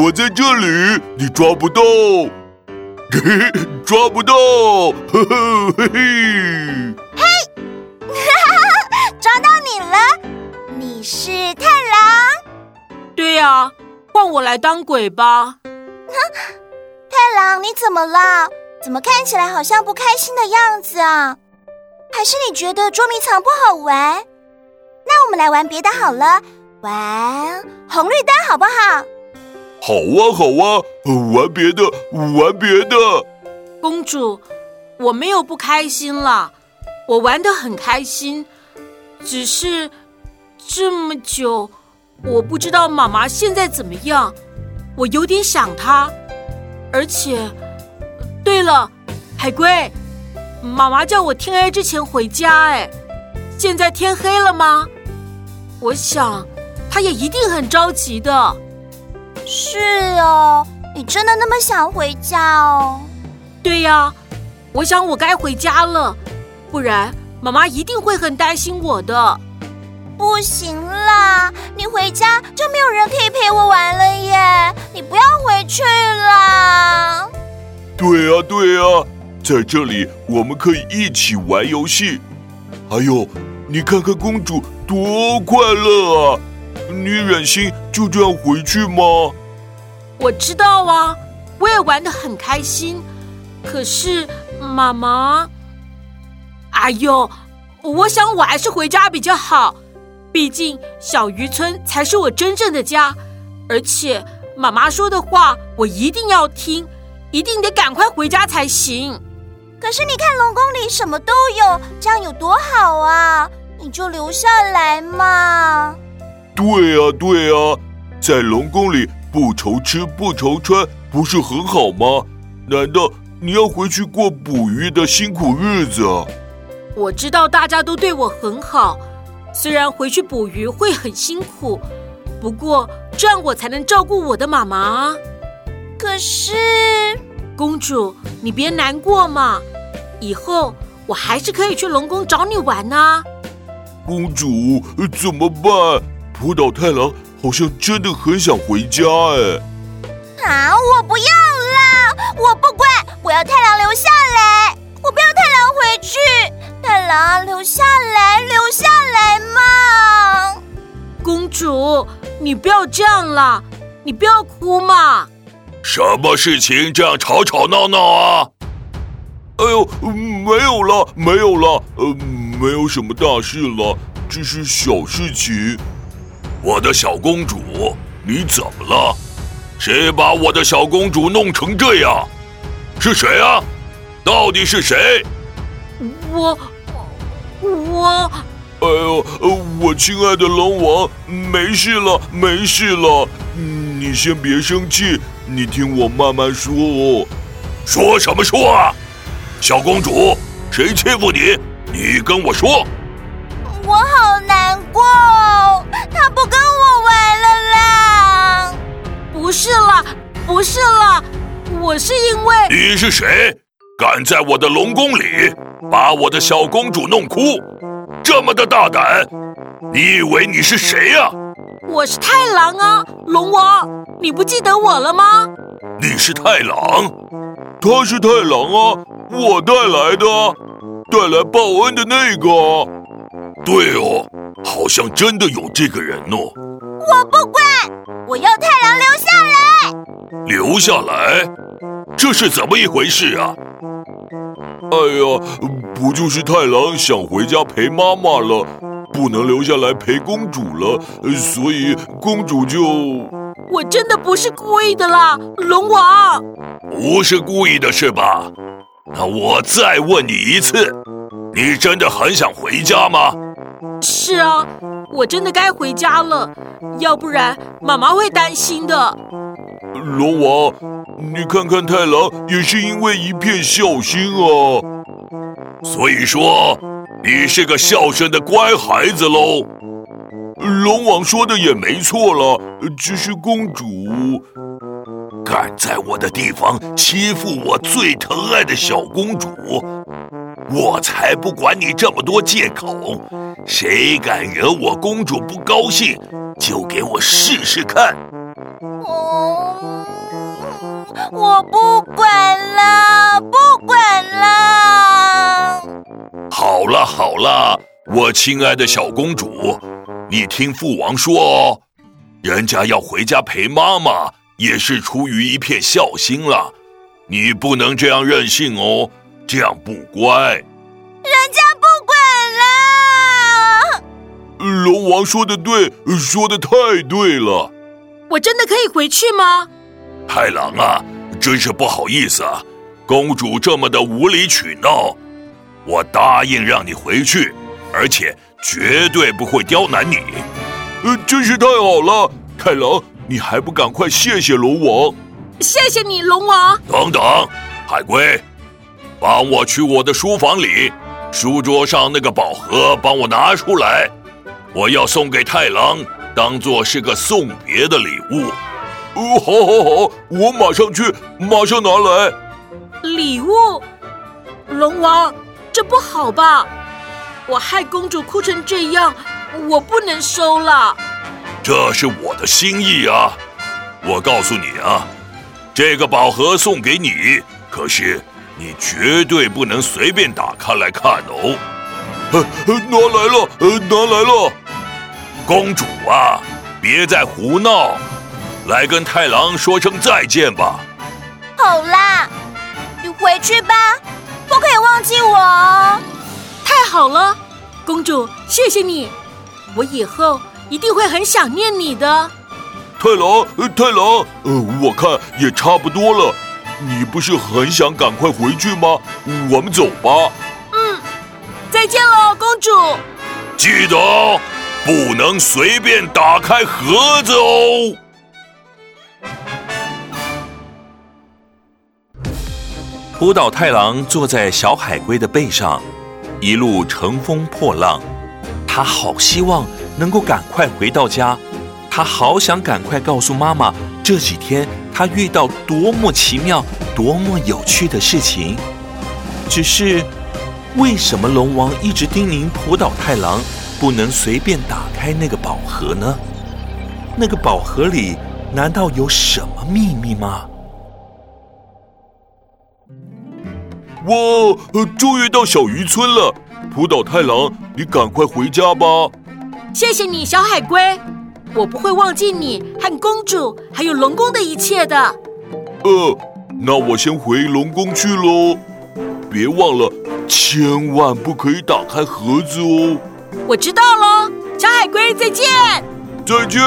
我在这里，你抓不到，嘿嘿，抓不到，呵呵嘿嘿。嘿，哈哈，抓到你了，你是太郎。对呀，换我来当鬼吧。哼，太郎，你怎么了？怎么看起来好像不开心的样子啊？还是你觉得捉迷藏不好玩？那我们来玩别的好了，玩红绿灯好不好？好啊，好啊，玩别的，玩别的。公主，我没有不开心啦，我玩得很开心，只是这么久，我不知道妈妈现在怎么样，我有点想她，而且，对了，海龟，妈妈叫我天黑之前回家，哎，现在天黑了吗？我想，她也一定很着急的。是哦，你真的那么想回家哦？对呀，我想我该回家了，不然妈妈一定会很担心我的。不行啦，你回家就没有人可以陪我玩了耶！你不要回去啦。对呀，对呀，在这里我们可以一起玩游戏。还有，你看看公主多快乐啊！你忍心就这样回去吗？我知道啊，我也玩的很开心。可是妈妈，哎呦，我想我还是回家比较好。毕竟小渔村才是我真正的家，而且妈妈说的话我一定要听，一定得赶快回家才行。可是你看龙宫里什么都有，这样有多好啊！你就留下来嘛。对呀，对呀，在龙宫里不愁吃不愁穿，不是很好吗？难道你要回去过捕鱼的辛苦日子？我知道大家都对我很好，虽然回去捕鱼会很辛苦，不过这样我才能照顾我的妈妈。可是，公主，你别难过嘛，以后我还是可以去龙宫找你玩呢。公主，怎么办？浦岛太郎好像真的很想回家哎！啊，我不要啦，我不管，我要太郎留下来，我不要太郎回去，太郎留下来，留下来嘛！公主，你不要这样啦，你不要哭嘛！什么事情这样吵吵闹闹啊？哎呦，没有了，没有了，呃，没有什么大事了，只是小事情。我的小公主，你怎么了？谁把我的小公主弄成这样？是谁啊？到底是谁？我，我……哎呦，我亲爱的龙王，没事了，没事了。你先别生气，你听我慢慢说哦。说什么说啊？小公主，谁欺负你？你跟我说。我好难过哦，他不跟我玩了啦。不是啦，不是啦，我是因为……你是谁？敢在我的龙宫里把我的小公主弄哭？这么的大胆？你以为你是谁呀？我是太郎啊，龙王，你不记得我了吗？你是太郎，他是太郎啊，我带来的，带来报恩的那个。对哦，好像真的有这个人哦。我不管，我要太郎留下来。留下来？这是怎么一回事啊？哎呀，不就是太郎想回家陪妈妈了，不能留下来陪公主了，所以公主就……我真的不是故意的啦，龙王。不是故意的是吧？那我再问你一次，你真的很想回家吗？是啊，我真的该回家了，要不然妈妈会担心的。龙王，你看看太郎也是因为一片孝心啊，所以说你是个孝顺的乖孩子喽。龙王说的也没错了，只是公主敢在我的地方欺负我最疼爱的小公主。我才不管你这么多借口，谁敢惹我公主不高兴，就给我试试看。哦。我不管了，不管了。好了好了，我亲爱的小公主，你听父王说哦，人家要回家陪妈妈，也是出于一片孝心了。你不能这样任性哦，这样不乖。人家不管了。龙王说的对，说的太对了。我真的可以回去吗？太郎啊，真是不好意思啊，公主这么的无理取闹，我答应让你回去，而且绝对不会刁难你。呃，真是太好了，太郎，你还不赶快谢谢龙王？谢谢你，龙王。等等，海龟，帮我去我的书房里，书桌上那个宝盒帮我拿出来，我要送给太郎，当做是个送别的礼物。哦，好，好，好，我马上去，马上拿来。礼物，龙王，这不好吧？我害公主哭成这样，我不能收了。这是我的心意啊！我告诉你啊。这个宝盒送给你，可是你绝对不能随便打开来看哦。呃，拿来了，呃，拿来了。公主啊，别再胡闹，来跟太郎说声再见吧。好啦，你回去吧，不可以忘记我哦。太好了，公主，谢谢你，我以后一定会很想念你的。太郎，太郎，呃，我看也差不多了。你不是很想赶快回去吗？我们走吧。嗯，再见了，公主。记得不能随便打开盒子哦。浦岛太郎坐在小海龟的背上，一路乘风破浪。他好希望能够赶快回到家。他好想赶快告诉妈妈这几天他遇到多么奇妙、多么有趣的事情。只是，为什么龙王一直叮咛浦岛太郎不能随便打开那个宝盒呢？那个宝盒里难道有什么秘密吗？哇，终于到小渔村了！浦岛太郎，你赶快回家吧。谢谢你，小海龟。我不会忘记你和公主，还有龙宫的一切的。呃，那我先回龙宫去喽。别忘了，千万不可以打开盒子哦。我知道喽，小海龟，再见。再见。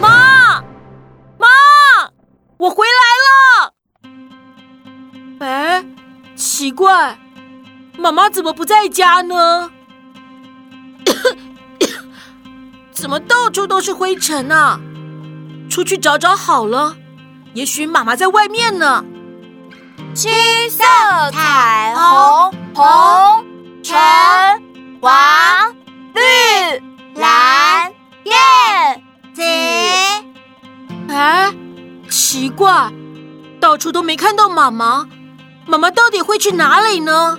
妈，妈，我回来了。哎，奇怪，妈妈怎么不在家呢？怎么到处都是灰尘呢？出去找找好了，也许妈妈在外面呢。七色彩虹，红、橙、黄、绿、蓝、靛、紫。哎，奇怪，到处都没看到妈妈，妈妈到底会去哪里呢？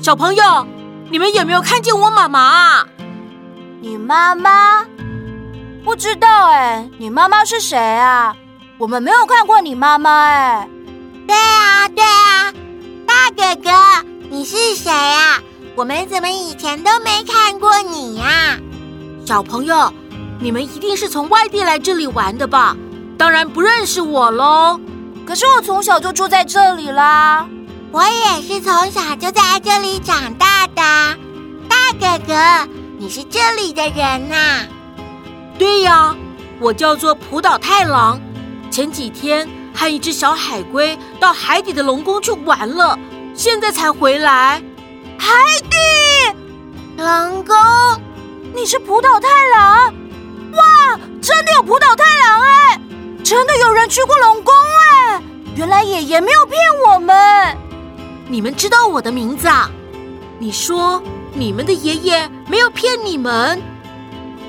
小朋友，你们有没有看见我妈妈啊？你妈妈？不知道哎，你妈妈是谁啊？我们没有看过你妈妈哎。对啊，对啊，大哥哥，你是谁啊？我们怎么以前都没看过你呀？小朋友，你们一定是从外地来这里玩的吧？当然不认识我喽。可是我从小就住在这里啦。我也是从小就在这里长大的，大哥哥。你是这里的人呐？对呀，我叫做浦岛太郎。前几天和一只小海龟到海底的龙宫去玩了，现在才回来。海底龙宫，你是浦岛太郎？哇，真的有浦岛太郎哎！真的有人去过龙宫哎！原来爷爷没有骗我们。你们知道我的名字啊？你说。你们的爷爷没有骗你们？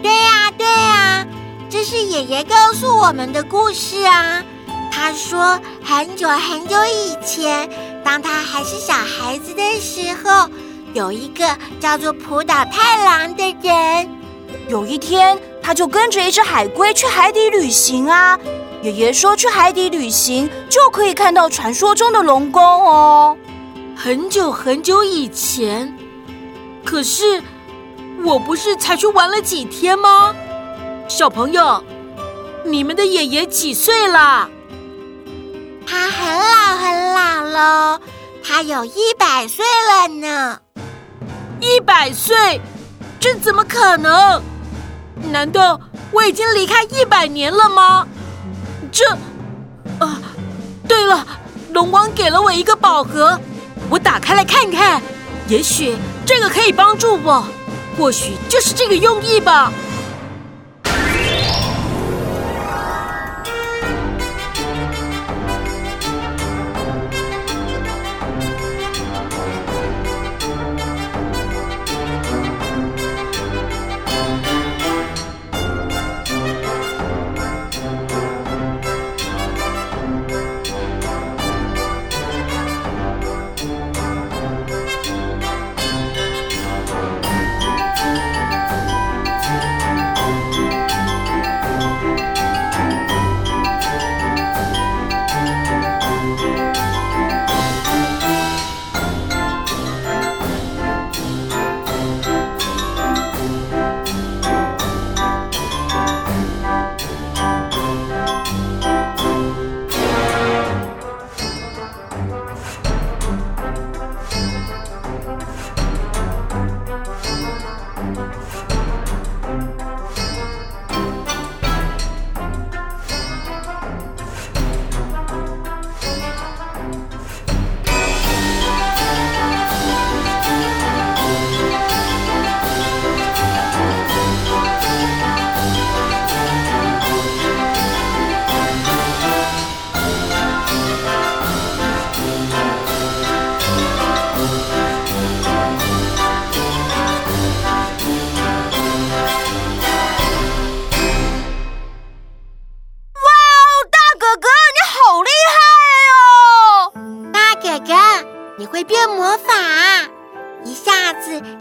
对呀，对呀，这是爷爷告诉我们的故事啊。他说，很久很久以前，当他还是小孩子的时候，有一个叫做浦岛太郎的人。有一天，他就跟着一只海龟去海底旅行啊。爷爷说去海底旅行就可以看到传说中的龙宫哦。很久很久以前，可是我不是才去玩了几天吗？小朋友，你们的爷爷几岁啦？他很老很老了，他有一百岁了呢。一百岁？这怎么可能？难道我已经离开一百年了吗？这……啊，对了，龙王给了我一个宝盒，我打开来看看，也许这个可以帮助我，或许就是这个用意吧。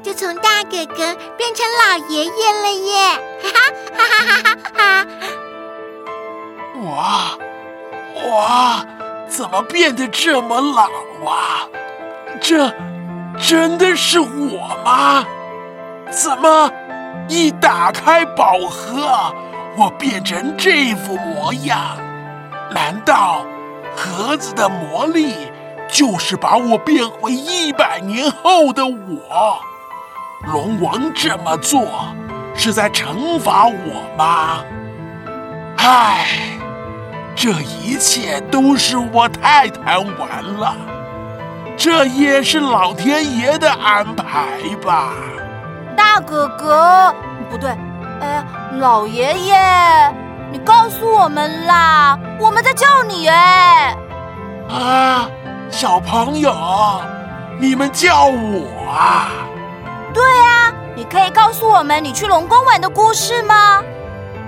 就从大哥哥变成老爷爷了耶！哈哈哈哈哈哈！哇哇，怎么变得这么老啊？这真的是我吗？怎么一打开宝盒，我变成这副模样？难道盒子的魔力就是把我变回一百年后的我？龙王这么做是在惩罚我吗？唉，这一切都是我太贪玩了，这也是老天爷的安排吧。大哥哥，不对，哎，老爷爷，你告诉我们啦，我们在叫你哎。啊，小朋友，你们叫我啊？对啊，你可以告诉我们你去龙宫玩的故事吗？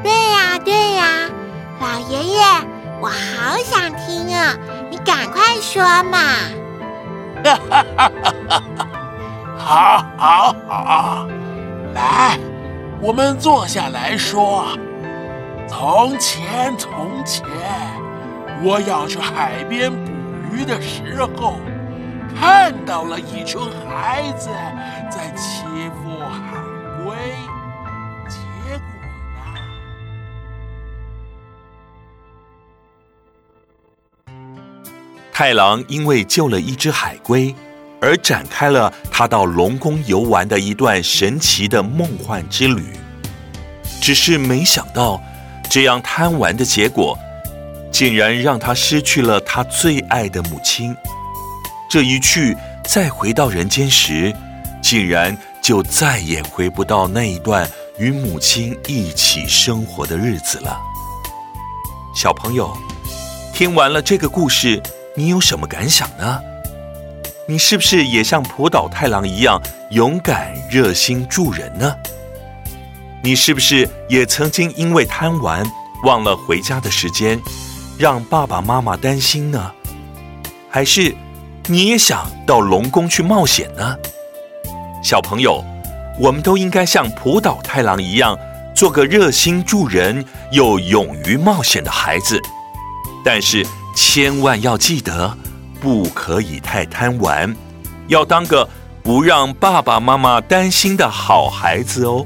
对呀，对呀，老爷爷，我好想听啊！你赶快说嘛！哈哈哈哈哈！好，好，好，来，我们坐下来说。从前，从前，我要去海边捕鱼的时候。看到了一群孩子在欺负海龟，结果呢？太郎因为救了一只海龟，而展开了他到龙宫游玩的一段神奇的梦幻之旅。只是没想到，这样贪玩的结果，竟然让他失去了他最爱的母亲。这一去，再回到人间时，竟然就再也回不到那一段与母亲一起生活的日子了。小朋友，听完了这个故事，你有什么感想呢？你是不是也像浦岛太郎一样勇敢、热心助人呢？你是不是也曾经因为贪玩，忘了回家的时间，让爸爸妈妈担心呢？还是？你也想到龙宫去冒险呢？小朋友，我们都应该像浦岛太郎一样，做个热心助人又勇于冒险的孩子，但是千万要记得，不可以太贪玩，要当个不让爸爸妈妈担心的好孩子哦。